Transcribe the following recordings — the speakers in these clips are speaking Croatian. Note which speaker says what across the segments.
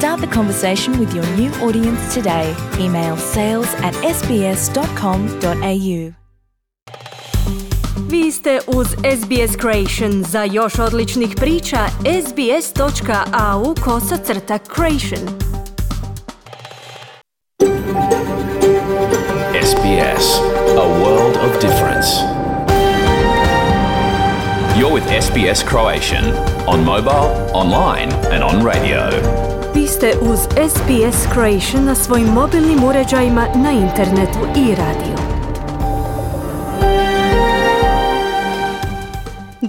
Speaker 1: Start the conversation with your new audience today. Email sales at sbs.com.au.
Speaker 2: Vi ste uz SBS Creation. Za još odličnih priča, sbs.au kosacrta creation.
Speaker 3: SBS, a world of difference. You're with SBS Croatian on mobile, online, and on radio.
Speaker 2: Vi ste uz SBS Creation na svojim mobilnim uređajima na internetu i radio.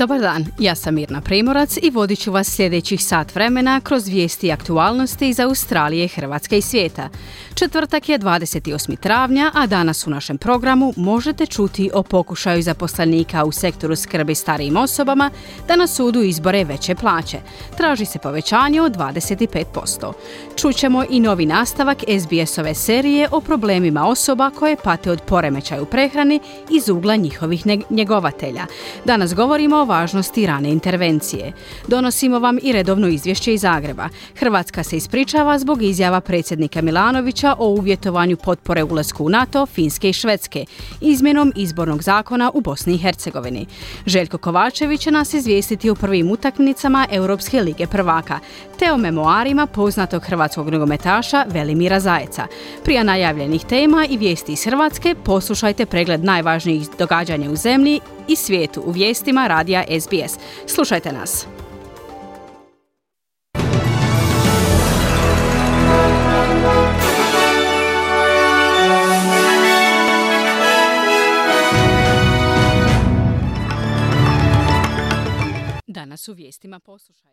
Speaker 4: Dobar dan, ja sam Mirna Primorac i vodit ću vas sljedećih sat vremena kroz vijesti i aktualnosti iz Australije, Hrvatske i svijeta. Četvrtak je 28. travnja, a danas u našem programu možete čuti o pokušaju zaposlenika u sektoru skrbi starijim osobama da na sudu izbore veće plaće. Traži se povećanje od 25%. Čućemo i novi nastavak SBS-ove serije o problemima osoba koje pate od poremećaja u prehrani iz ugla njihovih njegovatelja. Danas govorimo o važnosti rane intervencije. Donosimo vam i redovno izvješće iz Zagreba. Hrvatska se ispričava zbog izjava predsjednika Milanovića o uvjetovanju potpore ulasku u NATO, Finske i Švedske, izmjenom izbornog zakona u Bosni i Hercegovini. Željko Kovačević će nas izvijestiti o prvim utakmicama Europske lige prvaka, te o memoarima poznatog hrvatskog nogometaša Velimira Zajeca. Prije najavljenih tema i vijesti iz Hrvatske poslušajte pregled najvažnijih događanja u zemlji i svijetu u vijestima radija SBS. Slušajte nas. Danas u vijestima poslušajte.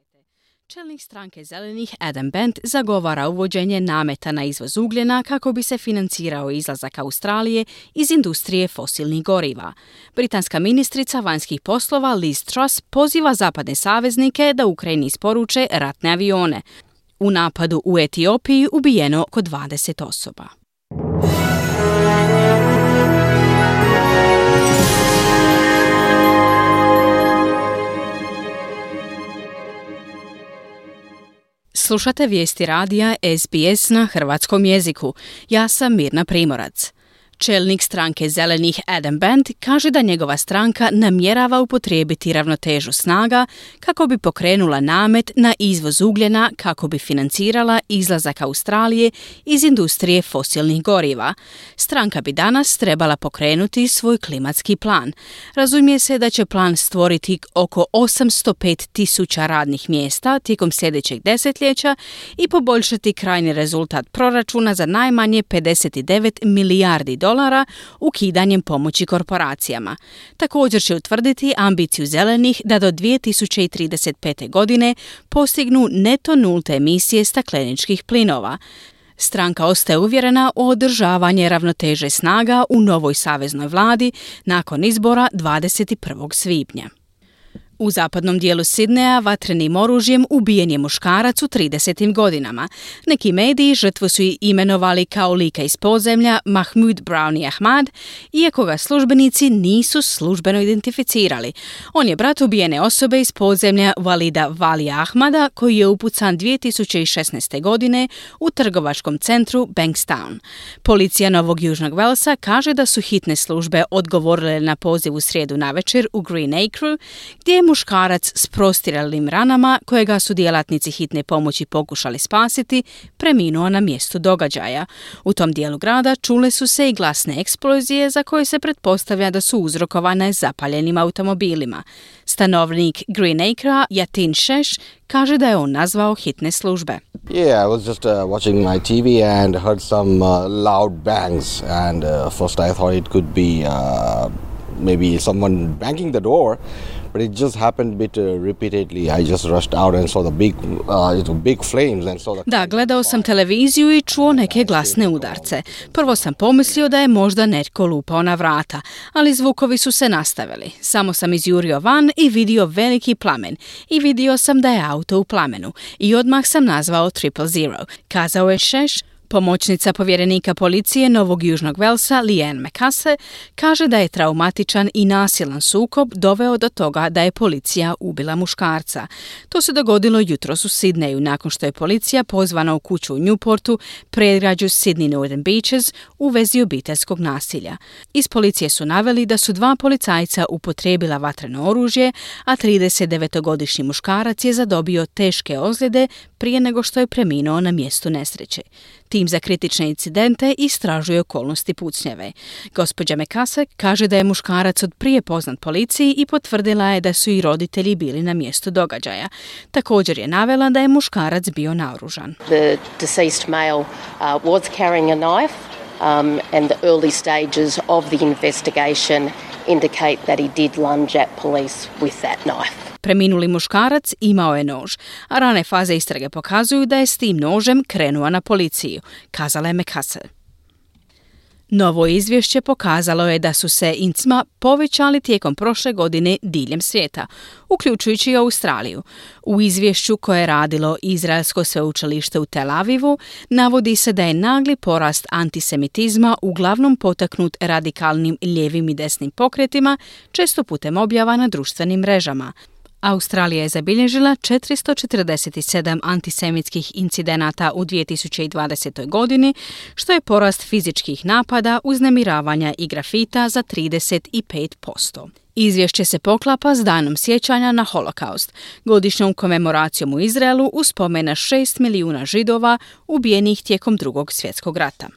Speaker 4: Čelnik stranke zelenih Adam Bent zagovara uvođenje nameta na izvoz ugljena kako bi se financirao izlazak Australije iz industrije fosilnih goriva. Britanska ministrica vanjskih poslova Liz Truss poziva zapadne saveznike da Ukrajini isporuče ratne avione. U napadu u Etiopiji ubijeno oko 20 osoba. Slušate vijesti radija SBS na hrvatskom jeziku. Ja sam Mirna Primorac. Čelnik stranke Zelenih Adam Bent kaže da njegova stranka namjerava upotrijebiti ravnotežu snaga kako bi pokrenula namet na izvoz ugljena kako bi financirala izlazak Australije iz industrije fosilnih goriva. Stranka bi danas trebala pokrenuti svoj klimatski plan. Razumije se da će plan stvoriti oko 805 tisuća radnih mjesta tijekom sljedećeg desetljeća i poboljšati krajni rezultat proračuna za najmanje 59 milijardi dolara dolara ukidanjem pomoći korporacijama. Također će utvrditi ambiciju zelenih da do 2035. godine postignu neto nulte emisije stakleničkih plinova. Stranka ostaje uvjerena u održavanje ravnoteže snaga u novoj saveznoj vladi nakon izbora 21. svibnja. U zapadnom dijelu Sidneja vatrenim oružjem ubijen je muškarac u 30. godinama. Neki mediji žrtvu su i imenovali kao lika iz podzemlja Mahmud Browni Ahmad, iako ga službenici nisu službeno identificirali. On je brat ubijene osobe iz podzemlja Valida Vali Ahmada, koji je upucan 2016. godine u trgovačkom centru Bankstown. Policija Novog Južnog Velsa kaže da su hitne službe odgovorile na poziv u srijedu navečer u Green Acre, gdje je muškarac s prostiralim ranama, kojega su djelatnici hitne pomoći pokušali spasiti, preminuo na mjestu događaja. U tom dijelu grada čule su se i glasne eksplozije za koje se pretpostavlja da su uzrokovane zapaljenim automobilima. Stanovnik Green Acre, Jatin Šeš, kaže da je on nazvao hitne službe.
Speaker 5: Yeah, I was just uh, watching my TV and heard some uh, loud bangs and uh, first I thought it could be uh, maybe someone banging the door but it just happened bit uh, repeatedly. I just rushed out and saw the big, uh, big flames and saw the.
Speaker 4: Da, gledao sam televiziju i čuo neke glasne udarce. Prvo sam pomislio da je možda netko lupao na vrata, ali zvukovi su se nastavili. Samo sam izjurio van i vidio veliki plamen i vidio sam da je auto u plamenu i odmah sam nazvao triple zero. Kazao je Šeš, Pomoćnica povjerenika policije Novog Južnog Velsa, Liane McCasse, kaže da je traumatičan i nasilan sukob doveo do toga da je policija ubila muškarca. To se dogodilo jutros u Sidneju nakon što je policija pozvana u kuću u Newportu, predgrađu Sydney Northern Beaches, u vezi obiteljskog nasilja. Iz policije su naveli da su dva policajca upotrijebila vatreno oružje, a 39-godišnji muškarac je zadobio teške ozljede prije nego što je preminuo na mjestu nesreće. Tim za kritične incidente istražuje okolnosti pucnjeve. Gospođa Mekase kaže da je muškarac od prije poznat policiji i potvrdila je da su i roditelji bili na mjestu događaja. Također je navela da je muškarac bio naoružan.
Speaker 6: The deceased male uh, was carrying a knife um, and the early stages of the investigation indicate that he did lunge at police with that knife.
Speaker 4: Preminuli muškarac imao je nož, a rane faze istrage pokazuju da je s tim nožem krenuo na policiju, kazala je Mekase. Novo izvješće pokazalo je da su se incima povećali tijekom prošle godine diljem svijeta, uključujući i Australiju. U izvješću koje je radilo Izraelsko sveučilište u Tel Avivu navodi se da je nagli porast antisemitizma uglavnom potaknut radikalnim lijevim i desnim pokretima, često putem objava na društvenim mrežama. Australija je zabilježila 447 antisemitskih incidenata u 2020. godini, što je porast fizičkih napada, uznemiravanja i grafita za 35%. Izvješće se poklapa s danom sjećanja na holokaust, godišnjom komemoracijom u Izraelu u spomena 6 milijuna židova ubijenih tijekom drugog svjetskog rata.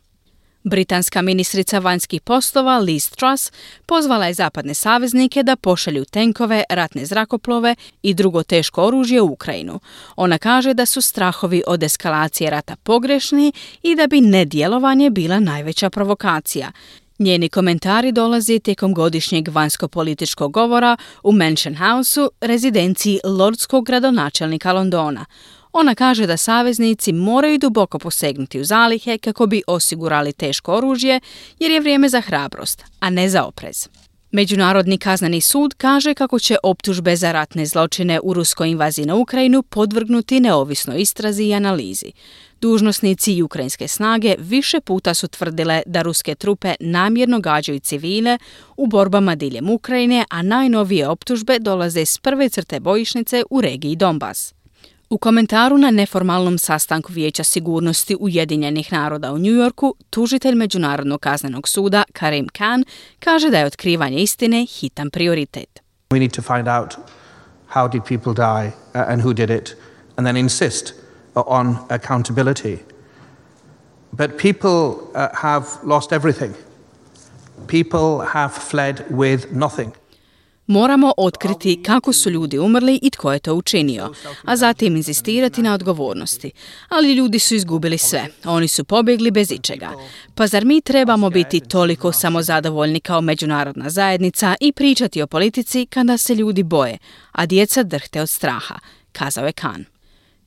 Speaker 4: Britanska ministrica vanjskih poslova Liz Truss pozvala je zapadne saveznike da pošalju tenkove, ratne zrakoplove i drugo teško oružje u Ukrajinu. Ona kaže da su strahovi od eskalacije rata pogrešni i da bi nedjelovanje bila najveća provokacija. Njeni komentari dolazi tijekom godišnjeg vanjsko-političkog govora u Mansion Houseu, rezidenciji lordskog gradonačelnika Londona. Ona kaže da saveznici moraju duboko posegnuti u zalihe kako bi osigurali teško oružje jer je vrijeme za hrabrost, a ne za oprez. Međunarodni kazneni sud kaže kako će optužbe za ratne zločine u ruskoj invaziji na Ukrajinu podvrgnuti neovisnoj istrazi i analizi. Dužnosnici i ukrajinske snage više puta su tvrdile da ruske trupe namjerno gađaju civile u borbama diljem Ukrajine, a najnovije optužbe dolaze s prve crte bojišnice u regiji Donbas. U komentaru na neformalnom sastanku Vijeća sigurnosti Ujedinjenih naroda u New Yorku, tužitelj Međunarodnog kaznenog suda Karim Khan kaže da je otkrivanje istine hitan prioritet.
Speaker 7: We need to find out how did people die uh, and who did it and then insist on accountability. But people uh, have lost everything. People have fled with nothing.
Speaker 4: Moramo otkriti kako su ljudi umrli i tko je to učinio, a zatim inzistirati na odgovornosti. Ali ljudi su izgubili sve. Oni su pobjegli bez ičega. Pa zar mi trebamo biti toliko samozadovoljni kao međunarodna zajednica i pričati o politici kada se ljudi boje, a djeca drhte od straha, kazao je Khan.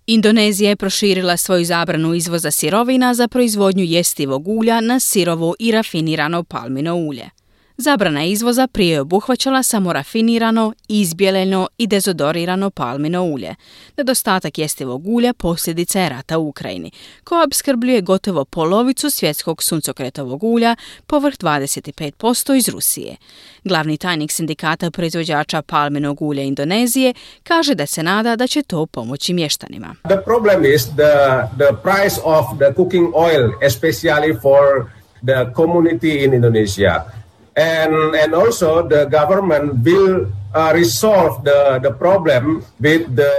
Speaker 4: Indonezija je proširila svoju zabranu izvoza sirovina za proizvodnju jestivog ulja na sirovo i rafinirano palmino ulje. Zabrana izvoza prije je obuhvaćala samo rafinirano, izbjeljeno i dezodorirano palmino ulje. Nedostatak jestivog ulja posljedica je rata u Ukrajini, koja obskrbljuje gotovo polovicu svjetskog suncokretovog ulja, povrh 25% iz Rusije. Glavni tajnik sindikata proizvođača palminog ulja Indonezije kaže da se nada da će to pomoći mještanima.
Speaker 8: The problem is the, the price of the cooking oil, especially for the community in Indonesia and and also the government will uh.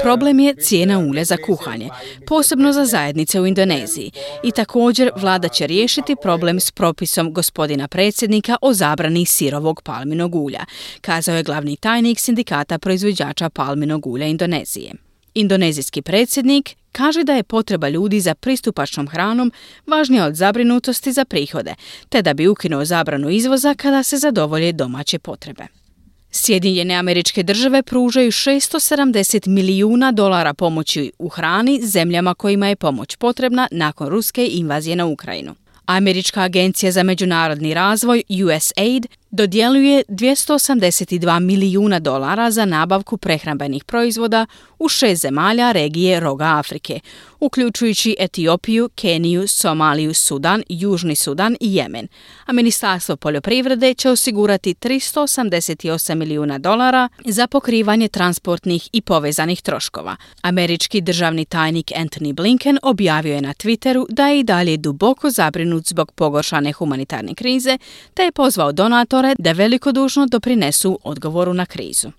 Speaker 8: Problem
Speaker 4: je cijena ulja za kuhanje, posebno za zajednice u Indoneziji. I također vlada će riješiti problem s propisom gospodina predsjednika o zabrani sirovog palminog ulja, kazao je glavni tajnik sindikata proizvođača palminog ulja Indonezije. Indonezijski predsjednik kaže da je potreba ljudi za pristupačnom hranom važnija od zabrinutosti za prihode, te da bi ukinuo zabranu izvoza kada se zadovolje domaće potrebe. Sjedinjene američke države pružaju 670 milijuna dolara pomoći u hrani zemljama kojima je pomoć potrebna nakon ruske invazije na Ukrajinu. Američka agencija za međunarodni razvoj USAID dodjeljuje 282 milijuna dolara za nabavku prehrambenih proizvoda u šest zemalja regije Roga Afrike, uključujući Etiopiju, Keniju, Somaliju, Sudan, Južni Sudan i Jemen, a Ministarstvo poljoprivrede će osigurati 388 milijuna dolara za pokrivanje transportnih i povezanih troškova. Američki državni tajnik Anthony Blinken objavio je na Twitteru da je i dalje duboko zabrinut zbog pogoršane humanitarne krize, te je pozvao donatore da velikodušno doprinesu odgovoru na krizu.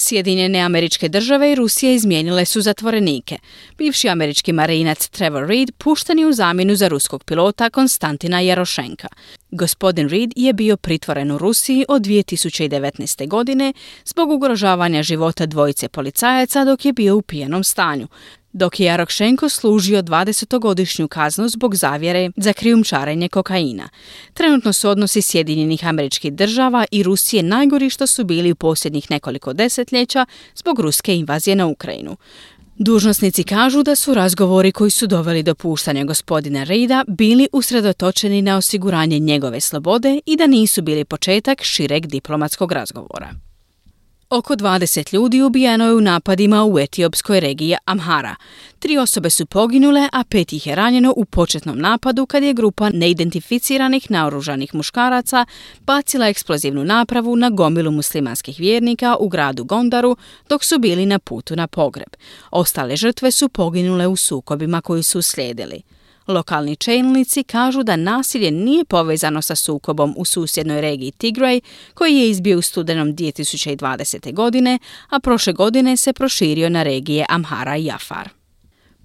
Speaker 4: Sjedinjene američke države i Rusija izmijenile su zatvorenike. Bivši američki marinac Trevor Reed pušten je u zamjenu za ruskog pilota Konstantina Jarošenka. Gospodin Reed je bio pritvoren u Rusiji od 2019. godine zbog ugrožavanja života dvojice policajaca dok je bio u pijenom stanju dok je Jarokšenko služio 20-godišnju kaznu zbog zavjere za krijumčarenje kokaina. Trenutno su odnosi Sjedinjenih američkih država i Rusije najgori što su bili u posljednjih nekoliko desetljeća zbog ruske invazije na Ukrajinu. Dužnosnici kažu da su razgovori koji su doveli do puštanja gospodina Reida bili usredotočeni na osiguranje njegove slobode i da nisu bili početak šireg diplomatskog razgovora. Oko 20 ljudi ubijeno je u napadima u etiopskoj regiji Amhara. Tri osobe su poginule, a pet ih je ranjeno u početnom napadu kad je grupa neidentificiranih naoružanih muškaraca bacila eksplozivnu napravu na gomilu muslimanskih vjernika u gradu Gondaru dok su bili na putu na pogreb. Ostale žrtve su poginule u sukobima koji su slijedili. Lokalni čelnici kažu da nasilje nije povezano sa sukobom u susjednoj regiji Tigray koji je izbio u studenom 2020. godine, a prošle godine se proširio na regije Amhara i Jafar.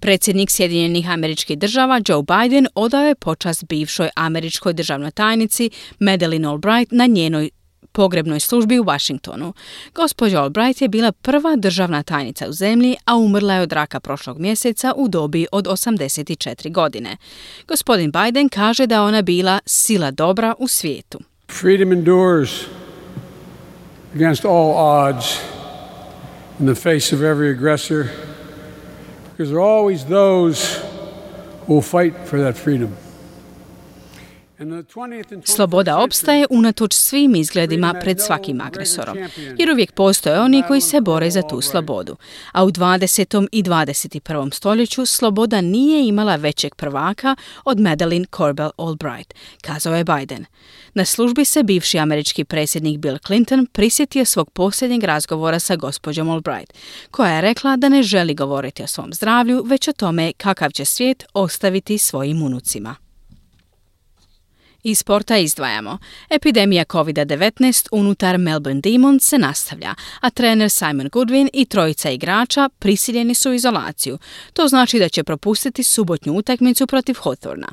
Speaker 4: Predsjednik Sjedinjenih američkih država Joe Biden odao je počast bivšoj američkoj državnoj tajnici Madeleine Albright na njenoj pogrebnoj službi u Washingtonu. Gospođa Albright je bila prva državna tajnica u zemlji, a umrla je od raka prošlog mjeseca u dobi od 84 godine. Gospodin Biden kaže da ona bila sila dobra u svijetu.
Speaker 9: Freedom endures against all odds in the face of every aggressor because there are always those who will fight for that freedom.
Speaker 4: Sloboda opstaje unatoč svim izgledima pred svakim agresorom, jer uvijek postoje oni koji se bore za tu slobodu. A u 20. i 21. stoljeću sloboda nije imala većeg prvaka od Madeleine Corbell Albright, kazao je Biden. Na službi se bivši američki predsjednik Bill Clinton prisjetio svog posljednjeg razgovora sa gospođom Albright, koja je rekla da ne želi govoriti o svom zdravlju, već o tome kakav će svijet ostaviti svojim unucima. Iz sporta izdvajamo. Epidemija COVID-19 unutar Melbourne Demons se nastavlja, a trener Simon Goodwin i trojica igrača prisiljeni su u izolaciju. To znači da će propustiti subotnju utakmicu protiv Hawthorna.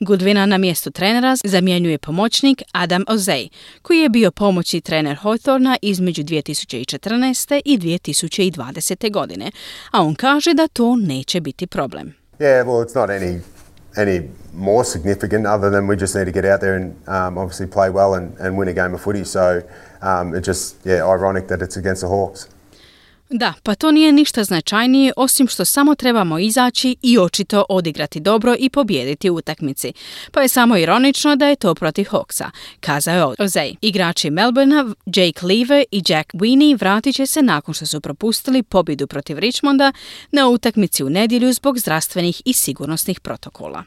Speaker 4: Goodwina na mjestu trenera zamjenjuje pomoćnik Adam Ozej, koji je bio pomoćni trener Hawthorna između 2014. i 2020. godine, a on kaže da to neće biti problem.
Speaker 10: Yeah, well, it's not any any more significant other than we just need to get out there and um, obviously play well and, and win a game of footy. So um, it's just yeah ironic that it's against the Hawks.
Speaker 4: Da, pa to nije ništa značajnije osim što samo trebamo izaći i očito odigrati dobro i pobijediti u utakmici. Pa je samo ironično da je to protiv Hawksa, kazao je Ozej. Igrači Melbournea, Jake Lever i Jack Weenie vratit će se nakon što su propustili pobjedu protiv Richmonda na utakmici u nedjelju zbog zdravstvenih i sigurnosnih protokola.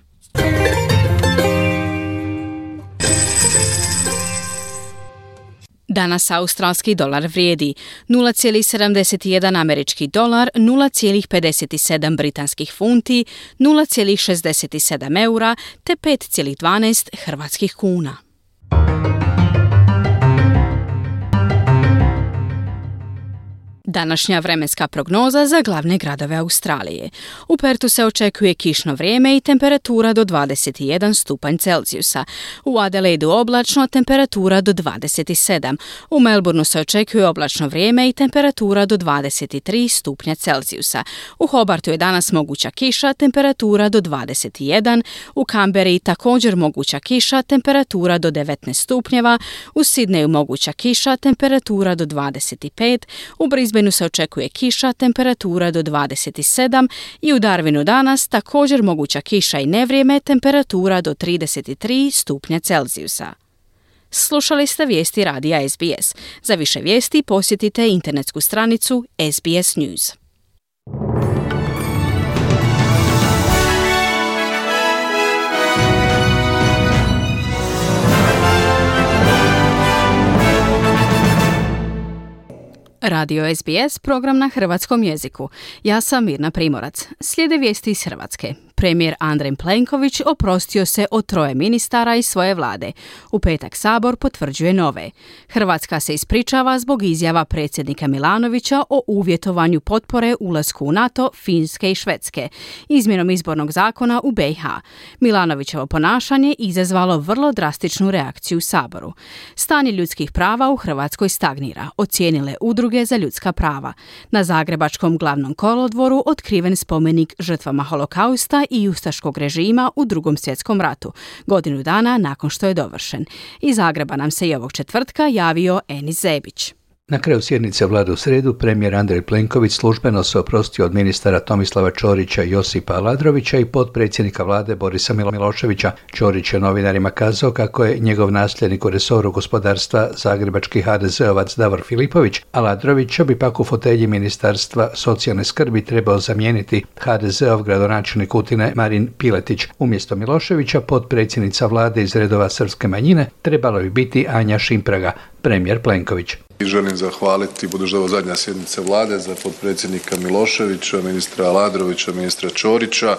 Speaker 4: Danas australski dolar vrijedi 0,71 američki dolar, 0,57 britanskih funti, 0,67 eura te 5,12 hrvatskih kuna. Današnja vremenska prognoza za glavne gradove Australije. U Pertu se očekuje kišno vrijeme i temperatura do 21 stupanj Celzijusa. U Adelaidu oblačno, temperatura do 27. U Melbourneu se očekuje oblačno vrijeme i temperatura do 23 stupnja Celzijusa. U Hobartu je danas moguća kiša, temperatura do 21. U Kamberi također moguća kiša, temperatura do 19 stupnjeva. U Sidneju moguća kiša, temperatura do 25. U Brisbaneu se očekuje kiša, temperatura do 27 i u Darwinu danas također moguća kiša i nevrijeme, temperatura do 33 stupnja Celzijusa. Slušali ste vijesti radija SBS. Za više vijesti posjetite internetsku stranicu SBS News. Radio SBS, program na hrvatskom jeziku. Ja sam Mirna Primorac. Slijede vijesti iz Hrvatske. Premijer Andrej Plenković oprostio se od troje ministara iz svoje vlade. U petak Sabor potvrđuje nove. Hrvatska se ispričava zbog izjava predsjednika Milanovića o uvjetovanju potpore ulasku u NATO, Finske i Švedske, izmjenom izbornog zakona u BiH. Milanovićevo ponašanje izazvalo vrlo drastičnu reakciju u Saboru. Stanje ljudskih prava u Hrvatskoj stagnira, ocijenile udruge za ljudska prava. Na Zagrebačkom glavnom kolodvoru otkriven spomenik žrtvama holokausta i ustaškog režima u drugom svjetskom ratu, godinu dana nakon što je dovršen. Iz Zagreba nam se i ovog četvrtka javio Enis Zebić.
Speaker 11: Na kraju sjednice vlade u sredu premijer Andrej Plenković službeno se oprostio od ministara Tomislava Čorića i Josipa Aladrovića i potpredsjednika vlade Borisa Miloševića. Čorić je novinarima kazao kako je njegov nasljednik u resoru gospodarstva zagrebački HDZ-ovac Davor Filipović, Aladrovića bi pak u fotelji ministarstva socijalne skrbi trebao zamijeniti HDZ-ov gradonačelnik Kutine Marin Piletić. Umjesto Miloševića potpredsjednica vlade iz redova srpske manjine trebalo bi biti Anja Šimpraga, premijer Plenković.
Speaker 12: I želim zahvaliti, budući da ovo zadnja sjednica vlade, za potpredsjednika Miloševića, ministra Aladrovića, ministra Čorića,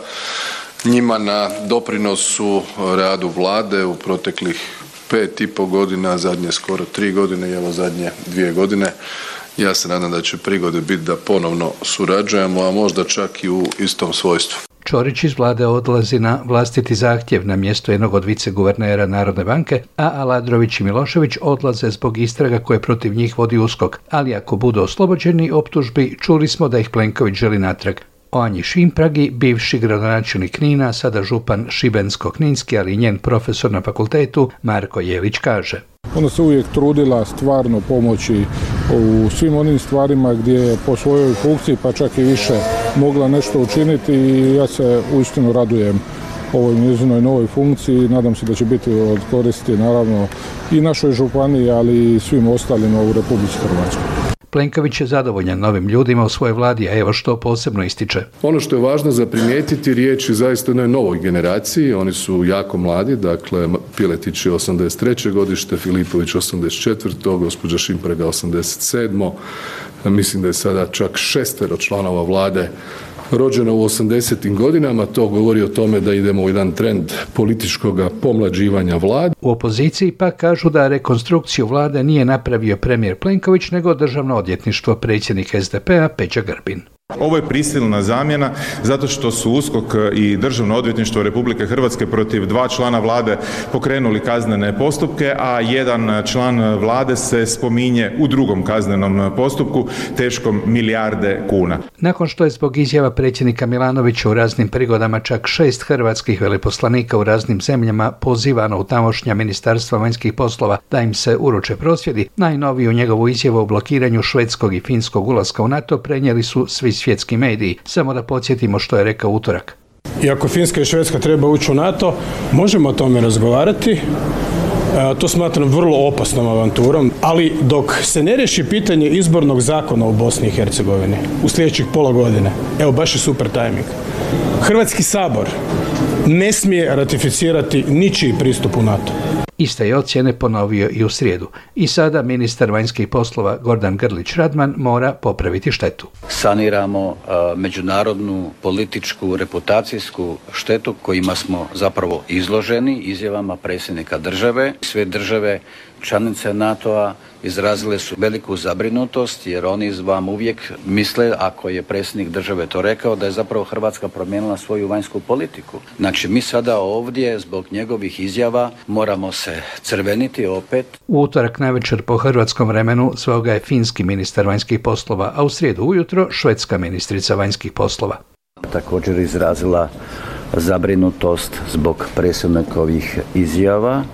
Speaker 12: njima na doprinosu radu vlade u proteklih pet i po godina, zadnje skoro tri godine i evo zadnje dvije godine. Ja se nadam da će prigode biti da ponovno surađujemo, a možda čak i u istom svojstvu.
Speaker 11: Čorić iz vlade odlazi na vlastiti zahtjev na mjesto jednog od viceguvernera Narodne banke, a Aladrović i Milošević odlaze zbog istraga koje protiv njih vodi uskok. Ali ako budu oslobođeni optužbi, čuli smo da ih Plenković želi natrag. Anji Šimpragi, bivši gradonačelnik Knina, sada župan Šibensko-Kninski, ali i njen profesor na fakultetu, Marko Jelić kaže.
Speaker 13: Ona se uvijek trudila stvarno pomoći u svim onim stvarima gdje je po svojoj funkciji pa čak i više mogla nešto učiniti i ja se uistinu radujem ovoj njezinoj novoj funkciji. Nadam se da će biti od koristi naravno i našoj županiji, ali i svim ostalima u Republici Hrvatskoj.
Speaker 11: Plenković je zadovoljan novim ljudima u svojoj vladi, a evo što posebno ističe.
Speaker 12: Ono što je važno za primijetiti, riječ je zaista jednoj novoj generaciji, oni su jako mladi, dakle Piletić je 83. godište, Filipović 84. gospođa Šimprega 87. Mislim da je sada čak šestero članova vlade rođena u 80. godinama, to govori o tome da idemo u jedan trend političkog pomlađivanja vlade.
Speaker 11: U opoziciji pa kažu da rekonstrukciju vlade nije napravio premijer Plenković, nego državno odvjetništvo predsjednik SDP-a Peđa Grbin.
Speaker 14: Ovo je prisilna zamjena zato što su USKOK i Državno odvjetništvo Republike Hrvatske protiv dva člana vlade pokrenuli kaznene postupke, a jedan član vlade se spominje u drugom kaznenom postupku teškom milijarde kuna.
Speaker 11: Nakon što je zbog izjava predsjednika Milanovića u raznim prigodama čak šest hrvatskih veleposlanika u raznim zemljama pozivano u tamošnja ministarstva vanjskih poslova da im se uruče prosvjedi, najnoviju njegovu izjavu o blokiranju švedskog i finskog ulaska u NATO prenijeli su svi svjetski mediji. Samo da podsjetimo što je rekao utorak.
Speaker 13: I ako Finska i Švedska treba ući u NATO, možemo o tome razgovarati. To smatram vrlo opasnom avanturom, ali dok se ne riješi pitanje izbornog zakona u Bosni i Hercegovini u sljedećih pola godine, evo baš je super tajming. Hrvatski sabor ne smije ratificirati ničiji pristup u NATO.
Speaker 11: Iste je ocjene ponovio i u srijedu. I sada ministar vanjskih poslova Gordan Grlić Radman mora popraviti štetu.
Speaker 15: Saniramo međunarodnu političku reputacijsku štetu kojima smo zapravo izloženi izjavama predsjednika države. Sve države članice NATO-a izrazile su veliku zabrinutost jer oni vam uvijek misle, ako je predsjednik države to rekao, da je zapravo Hrvatska promijenila svoju vanjsku politiku. Znači mi sada ovdje zbog njegovih izjava moramo se crveniti opet.
Speaker 11: U utorak navečer po hrvatskom vremenu svoga je finski ministar vanjskih poslova, a u srijedu ujutro švedska ministrica vanjskih poslova.
Speaker 15: Također izrazila zabrinutost zbog predsjednikovih izjava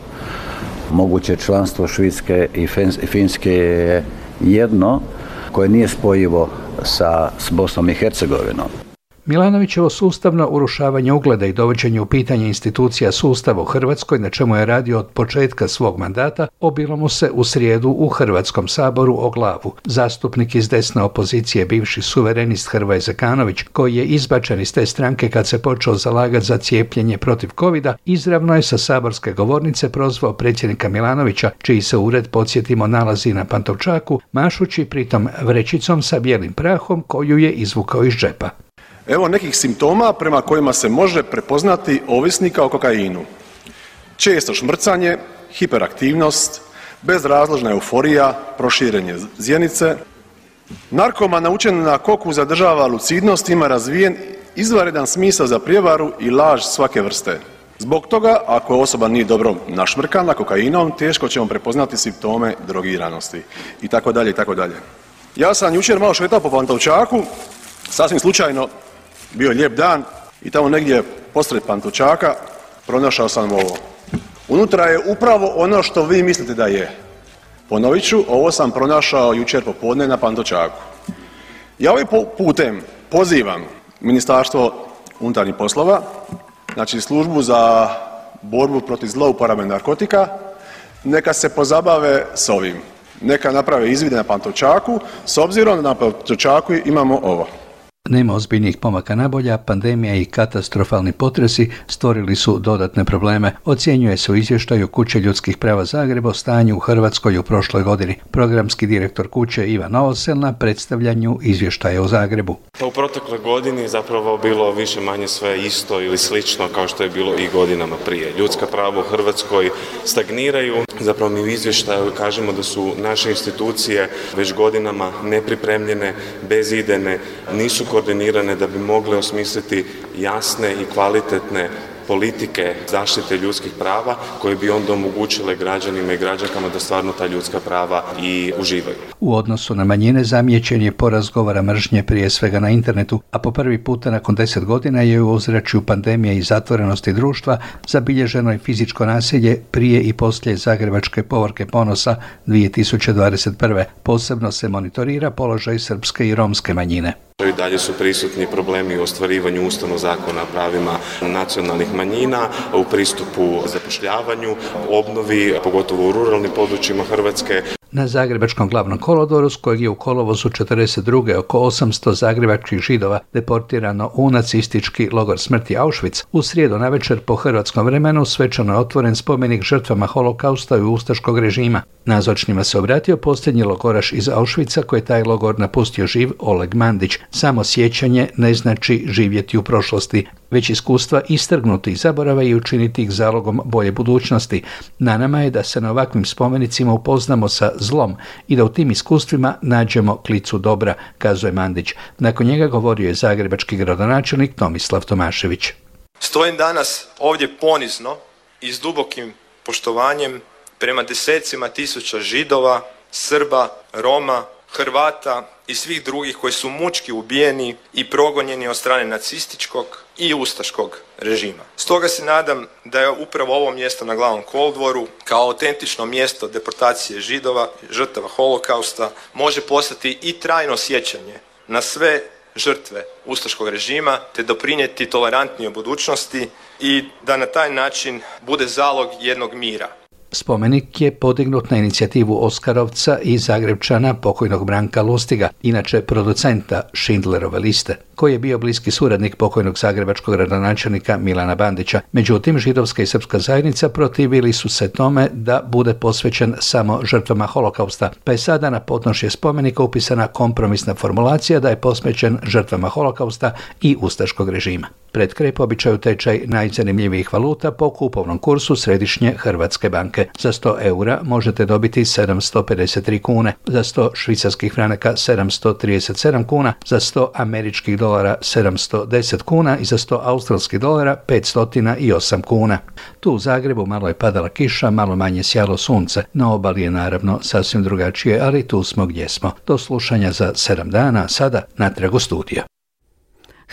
Speaker 15: moguće članstvo Švedske i Finske je jedno koje nije spojivo sa s Bosnom i Hercegovinom.
Speaker 11: Milanovićevo sustavno urušavanje ugleda i dovođenje u pitanje institucija sustava u Hrvatskoj, na čemu je radio od početka svog mandata, obilo mu se u srijedu u Hrvatskom saboru o glavu. Zastupnik iz desne opozicije, bivši suverenist Hrvoje Zekanović, koji je izbačen iz te stranke kad se počeo zalagati za cijepljenje protiv covida, izravno je sa saborske govornice prozvao predsjednika Milanovića, čiji se ured, podsjetimo, nalazi na Pantovčaku, mašući pritom vrećicom sa bijelim prahom koju je izvukao iz džepa.
Speaker 16: Evo nekih simptoma prema kojima se može prepoznati ovisnika o kokainu. Često šmrcanje, hiperaktivnost, bezrazložna euforija, proširenje zjenice. Narkoman naučen na koku zadržava lucidnost, ima razvijen izvanredan smisao za prijevaru i laž svake vrste. Zbog toga, ako osoba nije dobro našmrkana kokainom, teško ćemo prepoznati simptome drogiranosti i tako dalje i tako dalje. Ja sam jučer malo šetao po Pantovčaku, sasvim slučajno bio je lijep dan i tamo negdje poslije Pantovčaka pronašao sam ovo. Unutra je upravo ono što vi mislite da je. Ponovit ću, ovo sam pronašao jučer popodne na Pantovčaku. Ja ovim putem pozivam Ministarstvo unutarnjih poslova, znači službu za borbu protiv zlouporabe narkotika, neka se pozabave s ovim. Neka naprave izvide na Pantovčaku s obzirom da na Pantovčaku imamo ovo.
Speaker 11: Nema ozbiljnih pomaka nabolja, pandemija i katastrofalni potresi stvorili su dodatne probleme. Ocjenjuje se u izvještaju Kuće ljudskih prava Zagreba o stanju u Hrvatskoj u prošloj godini. Programski direktor kuće Ivan Novosel na predstavljanju izvještaja u Zagrebu.
Speaker 17: Pa u protekloj godini zapravo bilo više manje sve isto ili slično kao što je bilo i godinama prije. Ljudska prava u Hrvatskoj stagniraju. Zapravo mi u izvještaju kažemo da su naše institucije već godinama nepripremljene, bezidene, nisu koordinirane da bi mogle osmisliti jasne i kvalitetne politike zaštite ljudskih prava koje bi onda omogućile građanima i građankama da stvarno ta ljudska prava i uživaju.
Speaker 11: U odnosu na manjine zamijećen je poraz govora mržnje prije svega na internetu, a po prvi puta nakon deset godina je u ozračju pandemije i zatvorenosti društva zabilježeno je fizičko nasilje prije i poslije Zagrebačke povorke ponosa 2021. Posebno se monitorira položaj srpske i romske manjine.
Speaker 17: I dalje su prisutni problemi u ostvarivanju ustavnog zakona o pravima nacionalnih manjina, u pristupu zapošljavanju, obnovi, pogotovo u ruralnim područjima Hrvatske,
Speaker 11: na Zagrebačkom glavnom kolodoru s kojeg je u kolovozu 42. oko 800 zagrebačkih židova deportirano u nacistički logor smrti Auschwitz. U srijedu navečer po hrvatskom vremenu svečano je otvoren spomenik žrtvama holokausta i ustaškog režima. Nazočnjima se obratio posljednji logoraš iz Auschwitza koji je taj logor napustio živ Oleg Mandić. Samo sjećanje ne znači živjeti u prošlosti, već iskustva istrgnuti iz zaborava i učiniti ih zalogom bolje budućnosti. Na nama je da se na ovakvim spomenicima upoznamo sa zlom i da u tim iskustvima nađemo klicu dobra, kazuje Mandić. Nakon njega govorio je zagrebački gradonačelnik Tomislav Tomašević.
Speaker 18: Stojim danas ovdje ponizno i s dubokim poštovanjem prema desecima tisuća židova, Srba, Roma, Hrvata i svih drugih koji su mučki ubijeni i progonjeni od strane nacističkog i ustaškog režima. Stoga se nadam da je upravo ovo mjesto na glavnom koldvoru kao autentično mjesto deportacije židova, žrtava holokausta, može postati i trajno sjećanje na sve žrtve ustaškog režima te doprinijeti tolerantnijoj budućnosti i da na taj način bude zalog jednog mira.
Speaker 11: Spomenik je podignut na inicijativu Oskarovca i Zagrebčana pokojnog Branka Lustiga, inače producenta Schindlerove liste. Koji je bio bliski suradnik pokojnog zagrebačkog gradonačelnika Milana Bandića. Međutim, židovska i srpska zajednica protivili su se tome da bude posvećen samo žrtvama holokausta, pa je sada na podnošje spomenika upisana kompromisna formulacija da je posvećen žrtvama holokausta i ustaškog režima. Pred kraj običaju tečaj najzanimljivijih valuta po kupovnom kursu Središnje Hrvatske banke. Za 100 eura možete dobiti 753 kune, za 100 švicarskih franaka 737 kuna, za 100 američkih dolara 710 kuna i za 100 australskih dolara 508 kuna. Tu u Zagrebu malo je padala kiša, malo manje sjalo sunce. Na obali je naravno sasvim drugačije, ali tu smo gdje smo. Do slušanja za 7 dana, sada natrag u studio.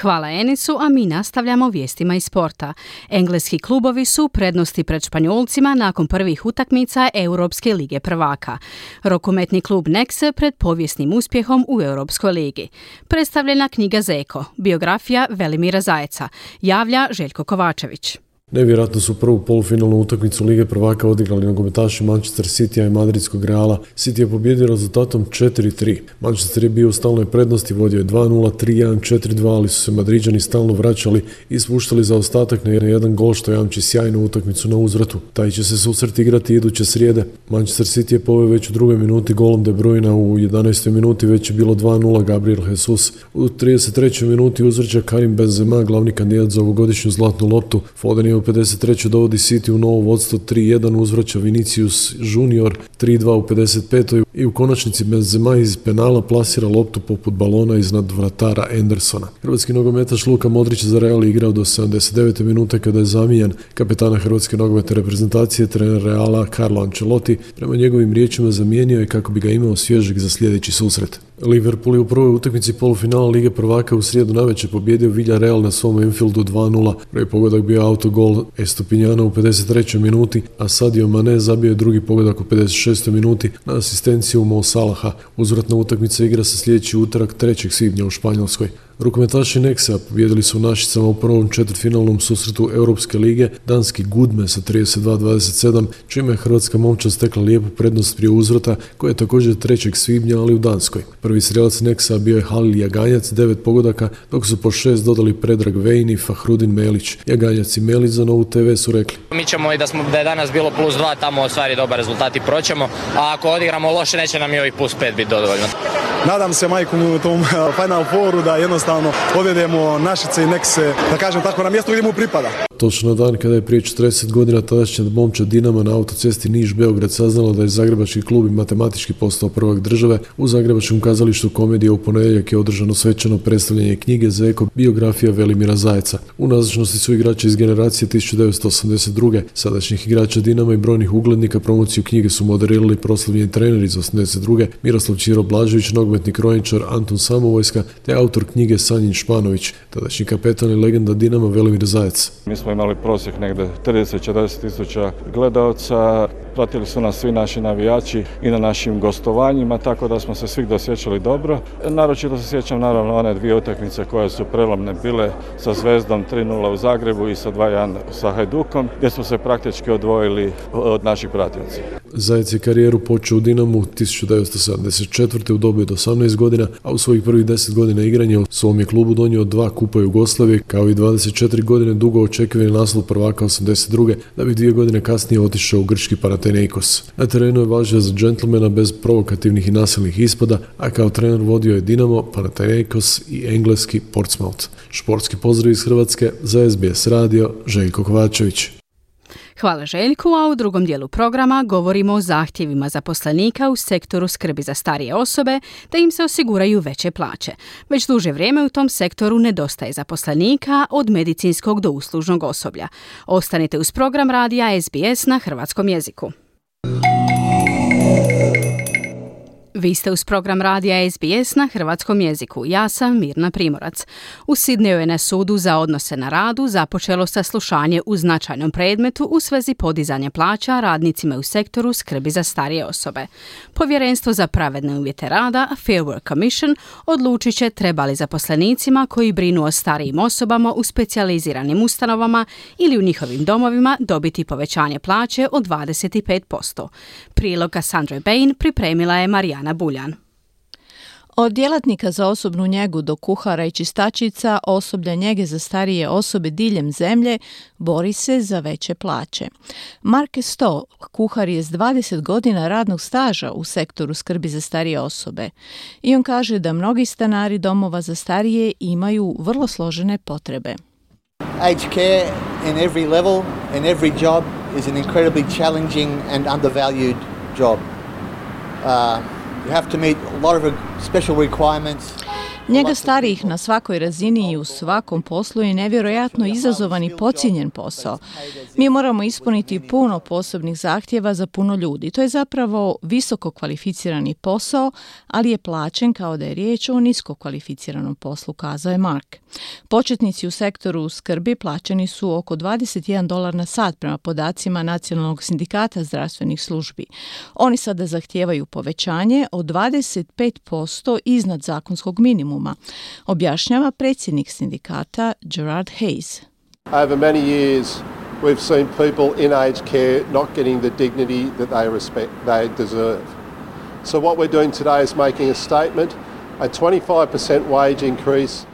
Speaker 4: Hvala Enisu, a mi nastavljamo vijestima iz sporta. Engleski klubovi su prednosti pred Španjolcima nakon prvih utakmica Europske lige prvaka. Rokometni klub Nexe pred povijesnim uspjehom u Europskoj ligi. Predstavljena knjiga Zeko, biografija Velimira Zajeca, javlja Željko Kovačević.
Speaker 19: Nevjerojatno su prvu polufinalnu utakmicu Lige prvaka odigrali nogometaši Manchester City i Madridskog Reala. City je pobjedio rezultatom 4-3. Manchester je bio u stalnoj prednosti, vodio je 2-0, 3-1, 4-2, ali su se Madriđani stalno vraćali i spuštali za ostatak na jedan gol što jamči sjajnu utakmicu na uzvratu. Taj će se susret igrati iduće srijede. Manchester City je poveo već u drugoj minuti golom De Bruyna, u 11. minuti već je bilo 2-0 Gabriel Jesus. U 33. minuti uzvrća Karim Benzema, glavni kandidat za ovogodišnju zlatnu loptu. Foden je 53. dovodi City u novo vodstvo 3-1, uzvraća Vinicius Junior 3-2 u 55. i u konačnici Benzema iz penala plasira loptu poput balona iznad vratara Andersona. Hrvatski nogometaš Luka Modrić za Real igrao do 79. minute kada je zamijen kapetana Hrvatske nogometne reprezentacije trener Reala Carlo Ancelotti. Prema njegovim riječima zamijenio je kako bi ga imao svježeg za sljedeći susret. Liverpool je u prvoj utakmici polufinala Lige prvaka u srijedu navečer pobjedio Real na svom Enfieldu 2-0. Prvi pogodak bio autogol Estupinjana u 53. minuti, a Sadio Mane zabio je drugi pogodak u 56. minuti na asistenciju Mo Salaha. Uzvratna utakmica igra se sljedeći utorak 3. svibnja u Španjolskoj. Rukometaši Nexa pobjedili su Našicama u prvom četvrtfinalnom susretu Europske lige danski Gudme sa 32-27, čime je Hrvatska momča stekla lijepu prednost prije uzvrata koja je također 3. svibnja, ali u Danskoj. Prvi strelac Nexa bio je Halil Jaganjac, devet pogodaka, dok su po šest dodali Predrag Vejni i Fahrudin Melić. Jaganjac i Melić za Novu TV su rekli.
Speaker 20: Mi ćemo i da, smo, da je danas bilo plus dva, tamo ostvari dobar rezultat i proćemo, a ako odigramo loše neće nam i ovih plus pet biti dovoljno.
Speaker 21: Nadam se majkom u tom Final Fouru da jednostavno povedemo Našice i nek se, da kažem tako, na mjesto gdje mu pripada.
Speaker 19: Točno dan kada je prije 40 godina tadašnja momča Dinama na autocesti Niš-Beograd saznala da je Zagrebački klub i matematički postao prvak države, u Zagrebačkom kazalištu komedije u ponedjeljak je održano svečano predstavljanje knjige Zeko biografija Velimira Zajeca. U nazočnosti su igrači iz generacije 1982. Sadašnjih igrača Dinama i brojnih uglednika promociju knjige su moderirali proslavljeni trener iz 82. Miroslav Čiro Blažević, nogometni kroničar Anton Samovojska te autor knjige Sanjin Španović, tadašnji kapetan i legenda Dinama Velimir Zajec
Speaker 22: smo imali prosjek negdje 30-40 tisuća gledalca. Pratili su nas svi naši navijači i na našim gostovanjima, tako da smo se svi dosjećali dobro. Naročito se sjećam naravno one dvije utakmice koje su prelomne bile sa Zvezdom 3-0 u Zagrebu i sa 2-1 sa Hajdukom, gdje smo se praktički odvojili od naših pratioca.
Speaker 19: Zajec je karijeru počeo u Dinamu 1974. u dobi od 18 godina, a u svojih prvih 10 godina igranja u svom je klubu donio dva kupa Jugoslavije, kao i 24 godine dugo očekivani naslov prvaka 82. da bi dvije godine kasnije otišao u grčki Panathinaikos. Na terenu je važio za džentlmena bez provokativnih i nasilnih ispada, a kao trener vodio je Dinamo, Panathinaikos i engleski Portsmouth. Športski pozdrav iz Hrvatske za SBS radio Željko Kovačević.
Speaker 4: Hvala Željku, a u drugom dijelu programa govorimo o zahtjevima zaposlenika u sektoru skrbi za starije osobe, da im se osiguraju veće plaće. Već duže vrijeme u tom sektoru nedostaje zaposlenika od medicinskog do uslužnog osoblja. Ostanite uz program radija SBS na hrvatskom jeziku. Vi ste uz program radija SBS na hrvatskom jeziku. Ja sam Mirna Primorac. U Sidneju je na sudu za odnose na radu započelo saslušanje u značajnom predmetu u svezi podizanja plaća radnicima u sektoru skrbi za starije osobe. Povjerenstvo za pravedne uvjete rada, Fair Work Commission, odlučit će treba li zaposlenicima koji brinu o starijim osobama u specijaliziranim ustanovama ili u njihovim domovima dobiti povećanje plaće od 25%. Prilog Cassandra Bain pripremila je Marijana Buljan.
Speaker 23: Od djelatnika za osobnu njegu do kuhara i čistačica, osoblja njege za starije osobe diljem zemlje bori se za veće plaće. Marke Sto, kuhar je s 20 godina radnog staža u sektoru skrbi za starije osobe. I on kaže da mnogi stanari domova za starije imaju vrlo složene potrebe.
Speaker 24: Aged care in every level, in every job is an incredibly challenging and undervalued job. Uh, you have to meet a lot of special requirements.
Speaker 23: Njega starijih na svakoj razini i u svakom poslu je nevjerojatno izazovan i pocijenjen posao. Mi moramo ispuniti puno posebnih zahtjeva za puno ljudi. To je zapravo visoko kvalificirani posao, ali je plaćen kao da je riječ o nisko kvalificiranom poslu, kazao je Mark. Početnici u sektoru skrbi plaćeni su oko 21 dolar na sat prema podacima Nacionalnog sindikata zdravstvenih službi. Oni sada zahtijevaju povećanje od 25% iznad zakonskog minimuma, objašnjava predsjednik sindikata Gerard Hayes.
Speaker 25: Over many years we've seen people in aged care not getting the dignity that they respect they deserve. So what we're doing today is making a statement, a 25% wage increase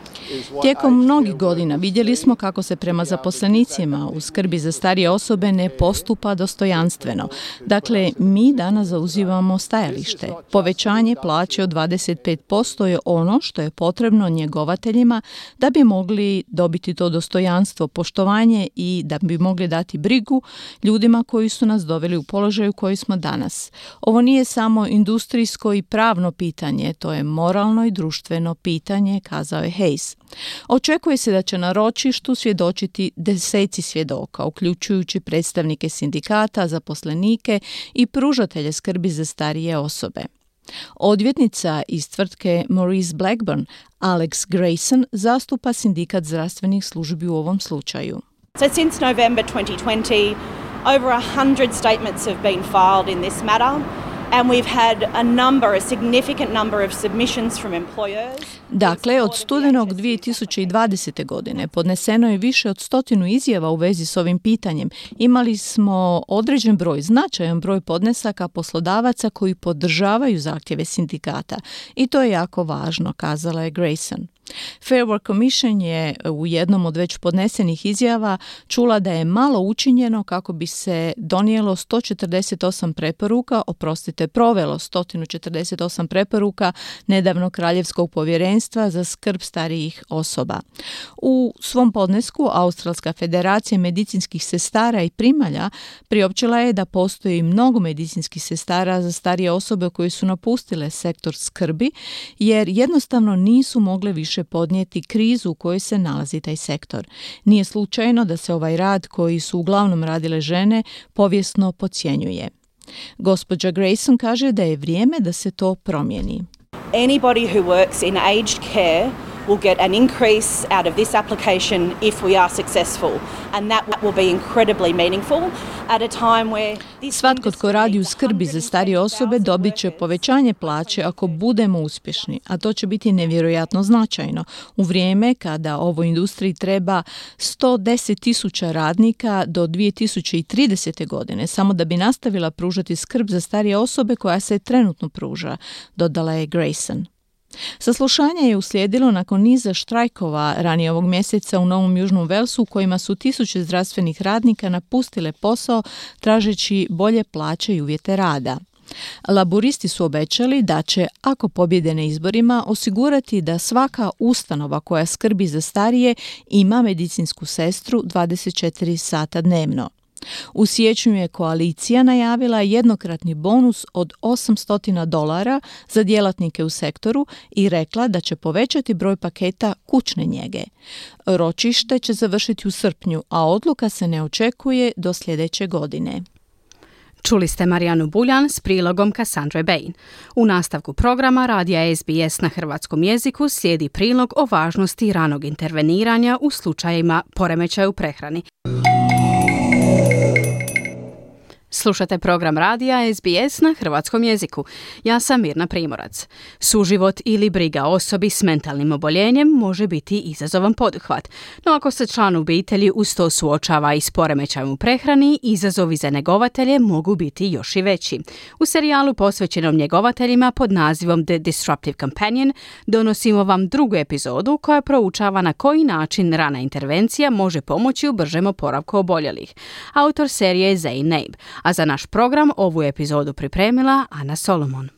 Speaker 23: Tijekom mnogih godina vidjeli smo kako se prema zaposlenicima u skrbi za starije osobe ne postupa dostojanstveno. Dakle, mi danas zauzivamo stajalište. Povećanje plaće od 25% je ono što je potrebno njegovateljima da bi mogli dobiti to dostojanstvo, poštovanje i da bi mogli dati brigu ljudima koji su nas doveli u položaju koji smo danas. Ovo nije samo industrijsko i pravno pitanje, to je moralno i društveno pitanje, kazao je Hayes. Očekuje se da će na ročištu svjedočiti deseci svjedoka, uključujući predstavnike sindikata, zaposlenike i pružatelje skrbi za starije osobe. Odvjetnica iz tvrtke Maurice Blackburn, Alex Grayson, zastupa sindikat zdravstvenih službi u ovom slučaju.
Speaker 26: So since November 2020, over a hundred statements have been filed in this matter and we've had a number, a significant number of submissions from employers.
Speaker 23: Dakle, od studenog 2020. godine podneseno je više od stotinu izjava u vezi s ovim pitanjem. Imali smo određen broj, značajan broj podnesaka poslodavaca koji podržavaju zahtjeve sindikata. I to je jako važno, kazala je Grayson. Fair Work Commission je u jednom od već podnesenih izjava čula da je malo učinjeno kako bi se donijelo 148 preporuka, oprostite, provelo 148 preporuka nedavno Kraljevskog povjerenstva za skrb starijih osoba. U svom podnesku Australska federacija medicinskih sestara i primalja priopćila je da postoji mnogo medicinskih sestara za starije osobe koje su napustile sektor skrbi jer jednostavno nisu mogle više podnijeti krizu u kojoj se nalazi taj sektor. Nije slučajno da se ovaj rad koji su uglavnom radile žene povijesno podcjenjuje. Gospođa Grayson kaže da je vrijeme da se to promijeni.
Speaker 26: Anybody who works in aged care will get an increase out of this application if we are successful and that will be incredibly meaningful at a time where
Speaker 23: Svatko tko radi u skrbi za starije osobe dobit će povećanje plaće ako budemo uspješni, a to će biti nevjerojatno značajno u vrijeme kada ovoj industriji treba 110 tisuća radnika do 2030. godine samo da bi nastavila pružati skrb za starije osobe koja se trenutno pruža, dodala je Grayson. Saslušanje je uslijedilo nakon niza štrajkova ranije ovog mjeseca u Novom Južnom Velsu u kojima su tisuće zdravstvenih radnika napustile posao tražeći bolje plaće i uvjete rada. Laburisti su obećali da će, ako pobjede na izborima, osigurati da svaka ustanova koja skrbi za starije ima medicinsku sestru 24 sata dnevno. U siječnju je koalicija najavila jednokratni bonus od 800 dolara za djelatnike u sektoru i rekla da će povećati broj paketa kućne njege. Ročište će završiti u srpnju, a odluka se ne očekuje do sljedeće godine.
Speaker 4: Čuli ste Marijanu Buljan s prilogom Cassandra Bain. U nastavku programa radija SBS na hrvatskom jeziku slijedi prilog o važnosti ranog interveniranja u slučajima poremećaja u prehrani. Slušate program radija SBS na hrvatskom jeziku. Ja sam Mirna Primorac. Suživot ili briga osobi s mentalnim oboljenjem može biti izazovan poduhvat. No ako se član obitelji uz to suočava i s poremećajem u prehrani, izazovi za njegovatelje mogu biti još i veći. U serijalu posvećenom njegovateljima pod nazivom The Disruptive Companion donosimo vam drugu epizodu koja proučava na koji način rana intervencija može pomoći u bržem oporavku oboljelih. Autor serije je Zane Nabe a za naš program ovu epizodu pripremila Ana Solomon.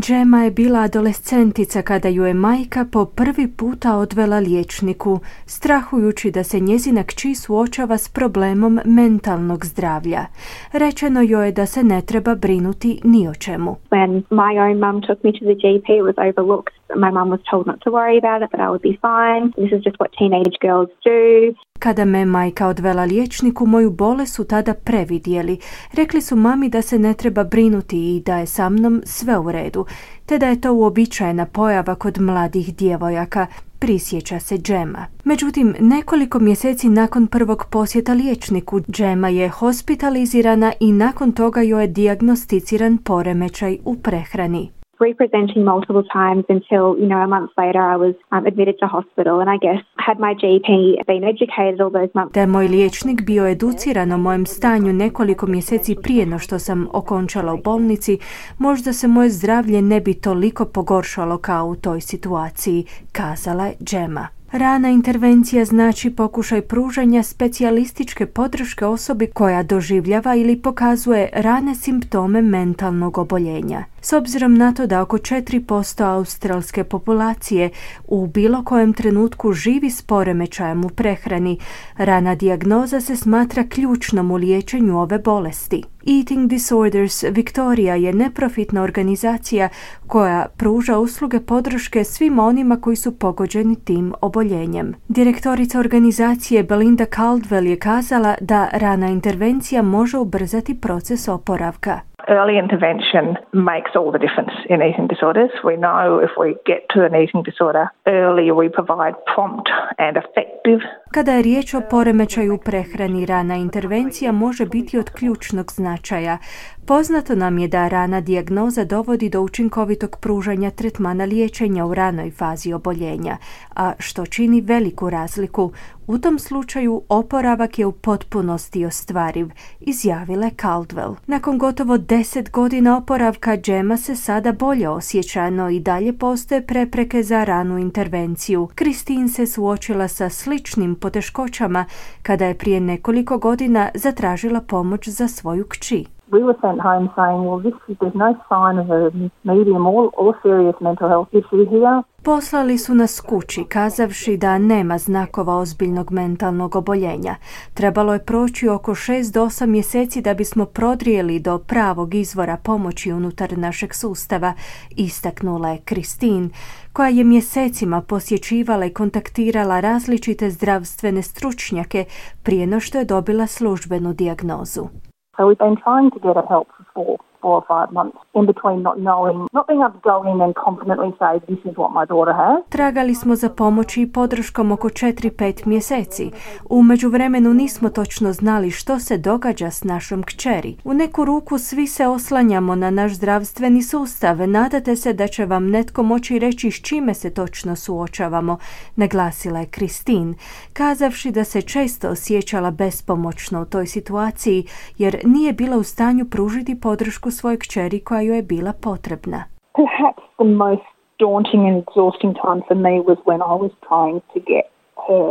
Speaker 27: Džema je bila adolescentica kada ju je majka po prvi puta odvela liječniku, strahujući da se njezina kći suočava s problemom mentalnog zdravlja. Rečeno joj je da se ne treba brinuti ni o čemu.
Speaker 28: When my own mum took me to the GP, it was overlooked. My mum was told not to worry about it, that I would be fine. This is just what teenage girls do.
Speaker 27: Kada me majka odvela liječniku, moju bole su tada previdjeli. Rekli su mami da se ne treba brinuti i da je sa mnom sve u redu, te da je to uobičajena pojava kod mladih djevojaka, prisjeća se Džema. Međutim, nekoliko mjeseci nakon prvog posjeta liječniku, Džema je hospitalizirana i nakon toga joj je dijagnosticiran poremećaj u prehrani.
Speaker 28: Representing multiple times until, you know, a month later I was um, admitted to hospital and I guess had my GP been educated all those months.
Speaker 27: Da je moj liječnik bio educiran o mojem stanju nekoliko mjeseci prije no što sam okončala u bolnici, možda se moje zdravlje ne bi toliko pogoršalo kao u toj situaciji, kazala je Džema. Rana intervencija znači pokušaj pružanja specijalističke podrške osobi koja doživljava ili pokazuje rane simptome mentalnog oboljenja. S obzirom na to da oko 4% australske populacije u bilo kojem trenutku živi s poremećajem u prehrani, rana dijagnoza se smatra ključnom u liječenju ove bolesti. Eating Disorders Victoria je neprofitna organizacija koja pruža usluge podrške svim onima koji su pogođeni tim oboljenjem. Direktorica organizacije Belinda Caldwell je kazala da rana intervencija može ubrzati proces oporavka.
Speaker 29: Early intervention makes all the difference in eating disorders. We know if we get to an eating disorder early, we provide prompt and effective
Speaker 27: Kada je riječ o poremećaju u prehrani, rana intervencija može biti od ključnog značaja. Poznato nam je da rana dijagnoza dovodi do učinkovitog pružanja tretmana liječenja u ranoj fazi oboljenja, a što čini veliku razliku. U tom slučaju oporavak je u potpunosti ostvariv, izjavile Caldwell. Nakon gotovo deset godina oporavka džema se sada bolje osjeća, no i dalje postoje prepreke za ranu intervenciju. Kristin se suočila sa sličnim poteškoćama kada je prije nekoliko godina zatražila pomoć za svoju kći.
Speaker 29: We were sent home saying, well, this, there's no sign of a medium or, or serious mental health issue here.
Speaker 27: Poslali su nas kući, kazavši da nema znakova ozbiljnog mentalnog oboljenja. Trebalo je proći oko 6 do 8 mjeseci da bismo prodrijeli do pravog izvora pomoći unutar našeg sustava, istaknula je Kristin, koja je mjesecima posjećivala i kontaktirala različite zdravstvene stručnjake prije no što je dobila službenu dijagnozu.
Speaker 29: So we've been trying to get a help for four or five months in between not knowing, not being able to go in and confidently say this is what my daughter has.
Speaker 27: Tragali smo za pomoći i podrškom oko 4-5 mjeseci. U međuvremenu nismo točno znali što se događa s našom kćeri. U neku ruku svi se oslanjamo na naš zdravstveni sustav. Nadate se da će vam netko moći reći s čime se točno suočavamo, naglasila je Kristin, kazavši da se često osjećala bespomoćno u toj situaciji jer nije bila u stanju pružiti podršku svojoj kćeri koja joj je bila potrebna.
Speaker 29: Perhaps the most daunting and exhausting time for me was when I was trying to get her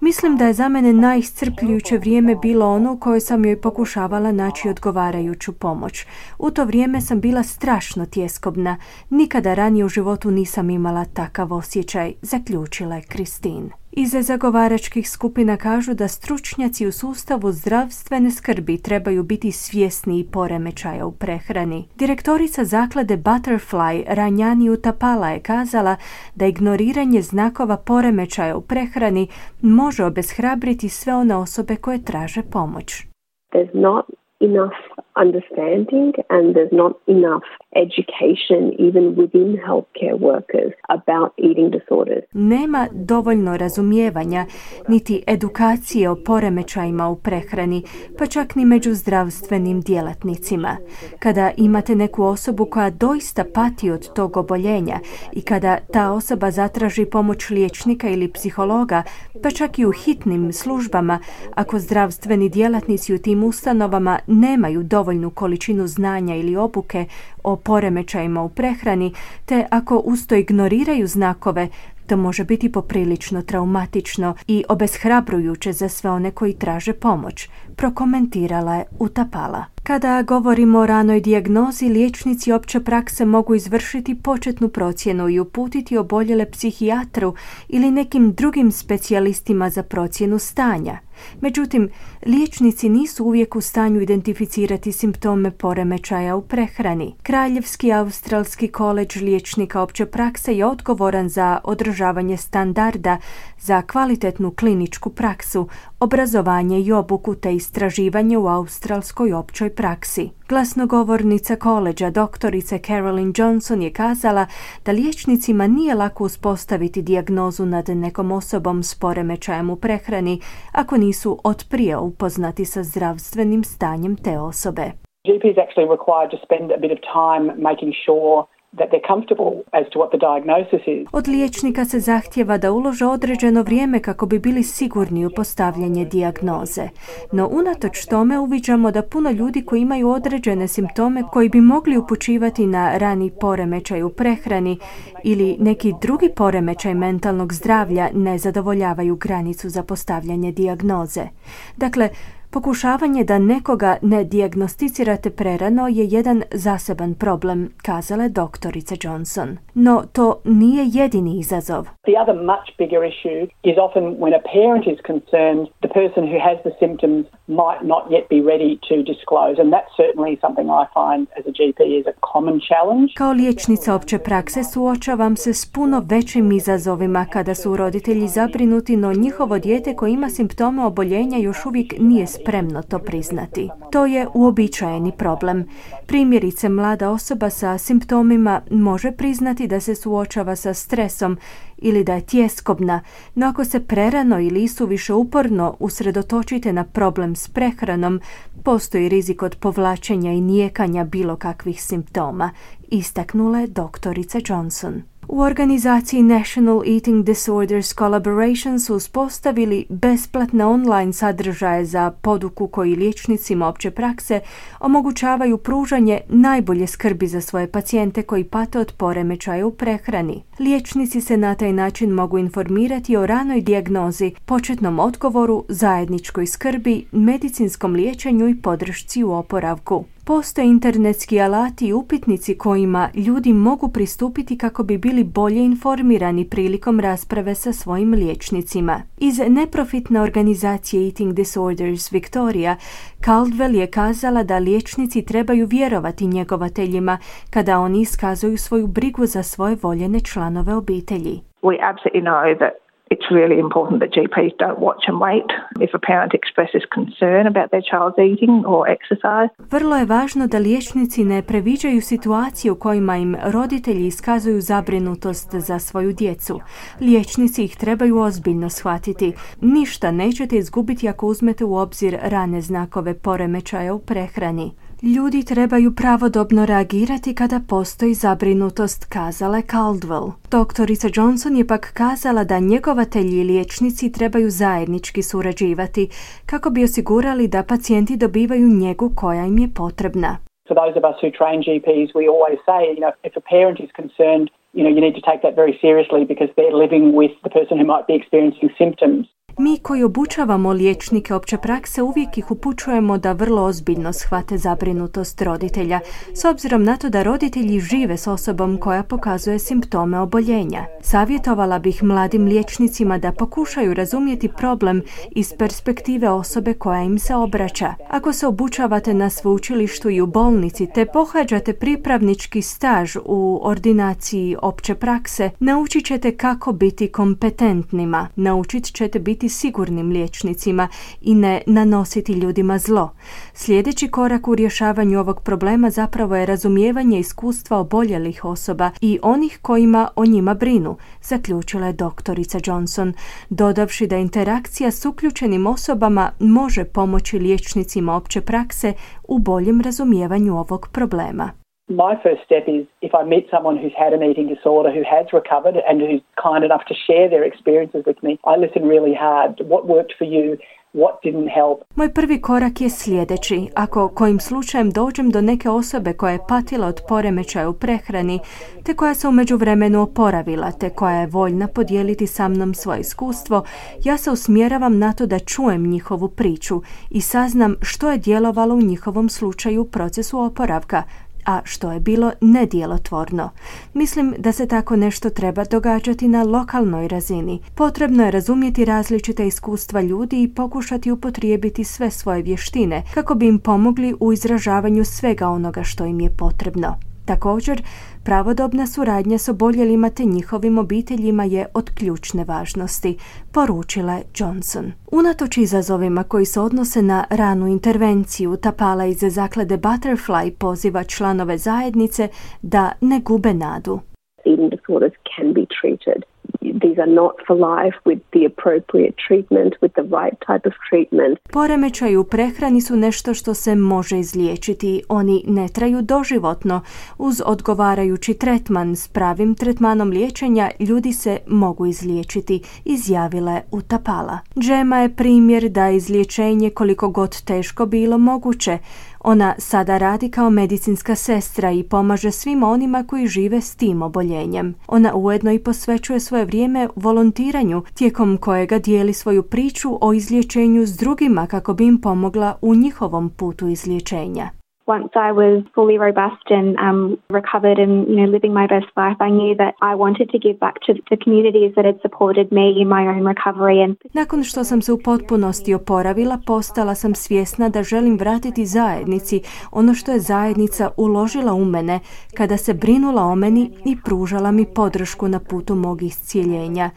Speaker 27: Mislim da je za mene najiscrpljujuće vrijeme bilo ono u kojoj sam joj pokušavala naći odgovarajuću pomoć. U to vrijeme sam bila strašno tjeskobna. Nikada ranije u životu nisam imala takav osjećaj, zaključila je Kristin. Iza zagovaračkih skupina kažu da stručnjaci u sustavu zdravstvene skrbi trebaju biti svjesni i poremećaja u prehrani. Direktorica zaklade Butterfly Ranjani Utapala je kazala da ignoriranje znakova poremećaja u prehrani može obeshrabriti sve one osobe koje traže pomoć.
Speaker 30: Enough understanding and there's not enough education even within healthcare workers about eating disorders.
Speaker 27: Nema dovoljno razumijevanja niti edukacije o poremećajima u prehrani, pa čak ni među zdravstvenim djelatnicima. Kada imate neku osobu koja doista pati od tog oboljenja i kada ta osoba zatraži pomoć liječnika ili psihologa, pa čak i u hitnim službama, ako zdravstveni djelatnici u tim ustanovama nemaju dovoljnu količinu znanja ili obuke o poremećajima u prehrani, te ako usto ignoriraju znakove, to može biti poprilično traumatično i obeshrabrujuće za sve one koji traže pomoć, prokomentirala je Utapala. Kada govorimo o ranoj dijagnozi, liječnici opće prakse mogu izvršiti početnu procjenu i uputiti oboljele psihijatru ili nekim drugim specijalistima za procjenu stanja. Međutim, liječnici nisu uvijek u stanju identificirati simptome poremećaja u prehrani. Kraljevski australski koleđ liječnika opće prakse je odgovoran za održavanje standarda za kvalitetnu kliničku praksu, obrazovanje i obuku te istraživanje u australskoj općoj praksi. Glasnogovornica koleđa doktorice Carolyn Johnson je kazala da liječnicima nije lako uspostaviti dijagnozu nad nekom osobom s poremećajem u prehrani ako nisu otprije upoznati sa zdravstvenim stanjem te osobe.
Speaker 31: GP is actually required to spend a bit of time making sure
Speaker 27: Od liječnika se zahtjeva da ulože određeno vrijeme kako bi bili sigurni u postavljanje dijagnoze. No unatoč tome uviđamo da puno ljudi koji imaju određene simptome koji bi mogli upućivati na rani poremećaj u prehrani ili neki drugi poremećaj mentalnog zdravlja ne zadovoljavaju granicu za postavljanje dijagnoze. Dakle, Pokušavanje da nekoga ne dijagnosticirate prerano je jedan zaseban problem, kazala je doktorica Johnson. No to nije jedini izazov.
Speaker 31: The other much bigger issue is often when a parent is concerned, the person who has the symptoms might not yet be ready to disclose and that's certainly something I find as a GP is a common challenge.
Speaker 27: Kao liječnica opće prakse suočavam se s puno većim izazovima kada su roditelji zabrinuti, no njihovo dijete koje ima simptome oboljenja još uvijek nije spremno to priznati. To je uobičajeni problem. Primjerice, mlada osoba sa simptomima može priznati da se suočava sa stresom ili da je tjeskobna, no ako se prerano ili više uporno usredotočite na problem s prehranom, postoji rizik od povlačenja i nijekanja bilo kakvih simptoma, istaknula je doktorica Johnson. U organizaciji National Eating Disorders Collaboration su uspostavili besplatne online sadržaje za poduku koji liječnicima opće prakse omogućavaju pružanje najbolje skrbi za svoje pacijente koji pate od poremećaja u prehrani. Liječnici se na taj način mogu informirati o ranoj dijagnozi, početnom odgovoru, zajedničkoj skrbi, medicinskom liječenju i podršci u oporavku. Postoje internetski alati i upitnici kojima ljudi mogu pristupiti kako bi bili bolje informirani prilikom rasprave sa svojim liječnicima. Iz neprofitne organizacije Eating Disorders Victoria, Caldwell je kazala da liječnici trebaju vjerovati njegovateljima kada oni iskazuju svoju brigu za svoje voljene članove obitelji.
Speaker 29: We absolutely know that It's really important that GPs don't watch and wait if a parent expresses concern about their child's eating or exercise.
Speaker 27: Vrlo je važno da liječnici ne previđaju situacije u kojima im roditelji iskazuju zabrinutost za svoju djecu. Liječnici ih trebaju ozbiljno shvatiti. Ništa nećete izgubiti ako uzmete u obzir rane znakove poremećaja u prehrani. Ljudi trebaju pravodobno reagirati kada postoji zabrinutost, kazala je Caldwell. Doktorica Johnson je pak kazala da njegovatelji i liječnici trebaju zajednički surađivati kako bi osigurali da pacijenti dobivaju njegu koja im je potrebna.
Speaker 31: For those of us who train GPs, we always say, you know, if a parent is concerned, you know, you need to take that very seriously because they're living with the person who might be experiencing symptoms.
Speaker 27: Mi koji obučavamo liječnike opće prakse uvijek ih upućujemo da vrlo ozbiljno shvate zabrinutost roditelja, s obzirom na to da roditelji žive s osobom koja pokazuje simptome oboljenja. Savjetovala bih mladim liječnicima da pokušaju razumjeti problem iz perspektive osobe koja im se obraća. Ako se obučavate na sveučilištu i u bolnici te pohađate pripravnički staž u ordinaciji opće prakse, naučit ćete kako biti kompetentnima, naučit ćete biti biti sigurnim liječnicima i ne nanositi ljudima zlo. Sljedeći korak u rješavanju ovog problema zapravo je razumijevanje iskustva oboljelih osoba i onih kojima o njima brinu, zaključila je doktorica Johnson, dodavši da interakcija s uključenim osobama može pomoći liječnicima opće prakse u boljem razumijevanju ovog problema.
Speaker 31: My first step is if I meet someone who's had an eating disorder, who has recovered, and who's kind enough to share their experiences with me, I listen really hard. What worked for you? What didn't help?
Speaker 27: Moj prvi korak je sljedeći. Ako kojim slučajem dođem do neke osobe koja je patila od poremećaja u prehrani, te koja se u međuvremenu oporavila, te koja je voljna podijeliti sa mnom svoje iskustvo, ja se usmjeravam na to da čujem njihovu priču i saznam što je djelovalo u njihovom slučaju u procesu oporavka, a što je bilo nedjelotvorno. Mislim da se tako nešto treba događati na lokalnoj razini. Potrebno je razumjeti različite iskustva ljudi i pokušati upotrijebiti sve svoje vještine kako bi im pomogli u izražavanju svega onoga što im je potrebno. Također, pravodobna suradnja s oboljelima te njihovim obiteljima je od ključne važnosti, poručila Johnson. Unatoč izazovima koji se odnose na ranu intervenciju, Tapala iz zaklade Butterfly poziva članove zajednice da ne gube nadu.
Speaker 30: Eating disorders can be treated these are not for life with the appropriate treatment, with the right type of treatment.
Speaker 27: Poremećaji u prehrani su nešto što se može izliječiti. Oni ne traju doživotno. Uz odgovarajući tretman s pravim tretmanom liječenja ljudi se mogu izliječiti, izjavila je Utapala. Džema je primjer da izliječenje koliko god teško bilo moguće, ona sada radi kao medicinska sestra i pomaže svim onima koji žive s tim oboljenjem. Ona ujedno i posvećuje svoje vrijeme volontiranju, tijekom kojega dijeli svoju priču o izlječenju s drugima kako bi im pomogla u njihovom putu izlječenja.
Speaker 28: Once I was fully robust and um, recovered and you know living my best life, I knew that I wanted to give back to the communities that had supported me in my own recovery. And
Speaker 27: nakon što sam se u potpunosti oporavila, postala sam svjesna da želim vratiti zajednici ono što je zajednica uložila u mene kada se brinula o meni i pružala mi podršku na putu mog iscijeljenja.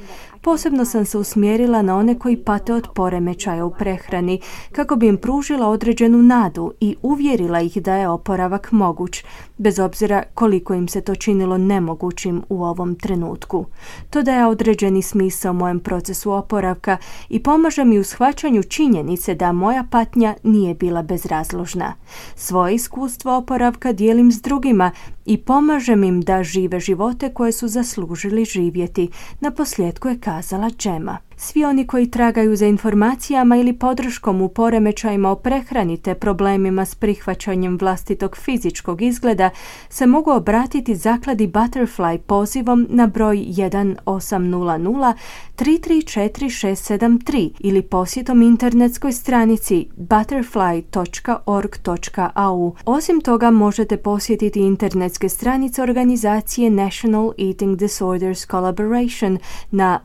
Speaker 27: Posebno sam se usmjerila na one koji pate od poremećaja u prehrani, kako bi im pružila određenu nadu i uvjerila ih da je oporavak moguć, bez obzira koliko im se to činilo nemogućim u ovom trenutku. To daje određeni smisao mojem procesu oporavka i pomaže mi u shvaćanju činjenice da moja patnja nije bila bezrazložna. Svoje iskustvo oporavka dijelim s drugima i pomažem im da žive živote koje su zaslužili živjeti, na posljedku je kazala Džema. Svi oni koji tragaju za informacijama ili podrškom u poremećajima o prehrani te problemima s prihvaćanjem vlastitog fizičkog izgleda se mogu obratiti zakladi Butterfly pozivom na broj 1800 334673 ili posjetom internetskoj stranici butterfly.org.au. Osim toga možete posjetiti internetske stranice organizacije National Eating Disorders Collaboration na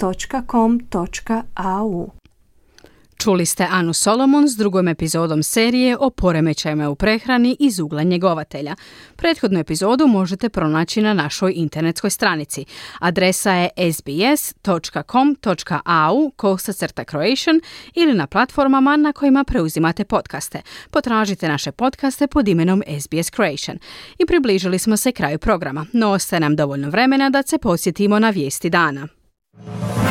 Speaker 27: nedc.com.au.
Speaker 4: Čuli ste Anu Solomon s drugom epizodom serije o poremećajima u prehrani iz ugla njegovatelja. Prethodnu epizodu možete pronaći na našoj internetskoj stranici. Adresa je sbs.com.au kosacrta Croatian ili na platformama na kojima preuzimate podcaste. Potražite naše podcaste pod imenom SBS Croatian. I približili smo se kraju programa, no ostaje nam dovoljno vremena da se posjetimo na vijesti dana. Thank you.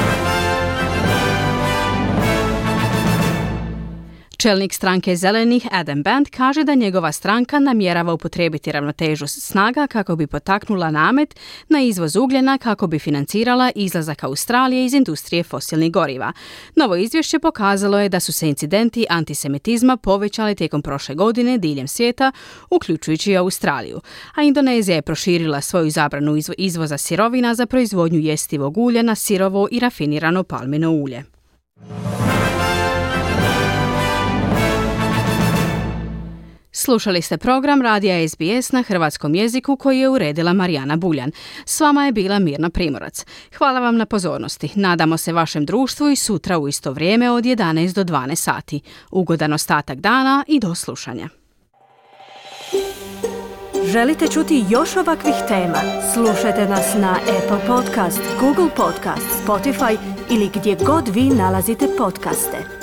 Speaker 4: Čelnik stranke Zelenih Adam Band kaže da njegova stranka namjerava upotrijebiti ravnotežu snaga kako bi potaknula namet na izvoz ugljena kako bi financirala izlazak Australije iz industrije fosilnih goriva. Novo izvješće pokazalo je da su se incidenti antisemitizma povećali tijekom prošle godine diljem svijeta, uključujući i Australiju. A Indonezija je proširila svoju zabranu izvoza sirovina za proizvodnju jestivog ulja na sirovo i rafinirano palmino ulje. Slušali ste program Radija SBS na hrvatskom jeziku koji je uredila Marijana Buljan. S vama je bila Mirna Primorac. Hvala vam na pozornosti. Nadamo se vašem društvu i sutra u isto vrijeme od 11 do 12 sati. Ugodan ostatak dana i do slušanja.
Speaker 27: Želite čuti još ovakvih tema? Slušajte nas na Apple Podcast, Google Podcast, Spotify ili gdje god vi nalazite podcaste.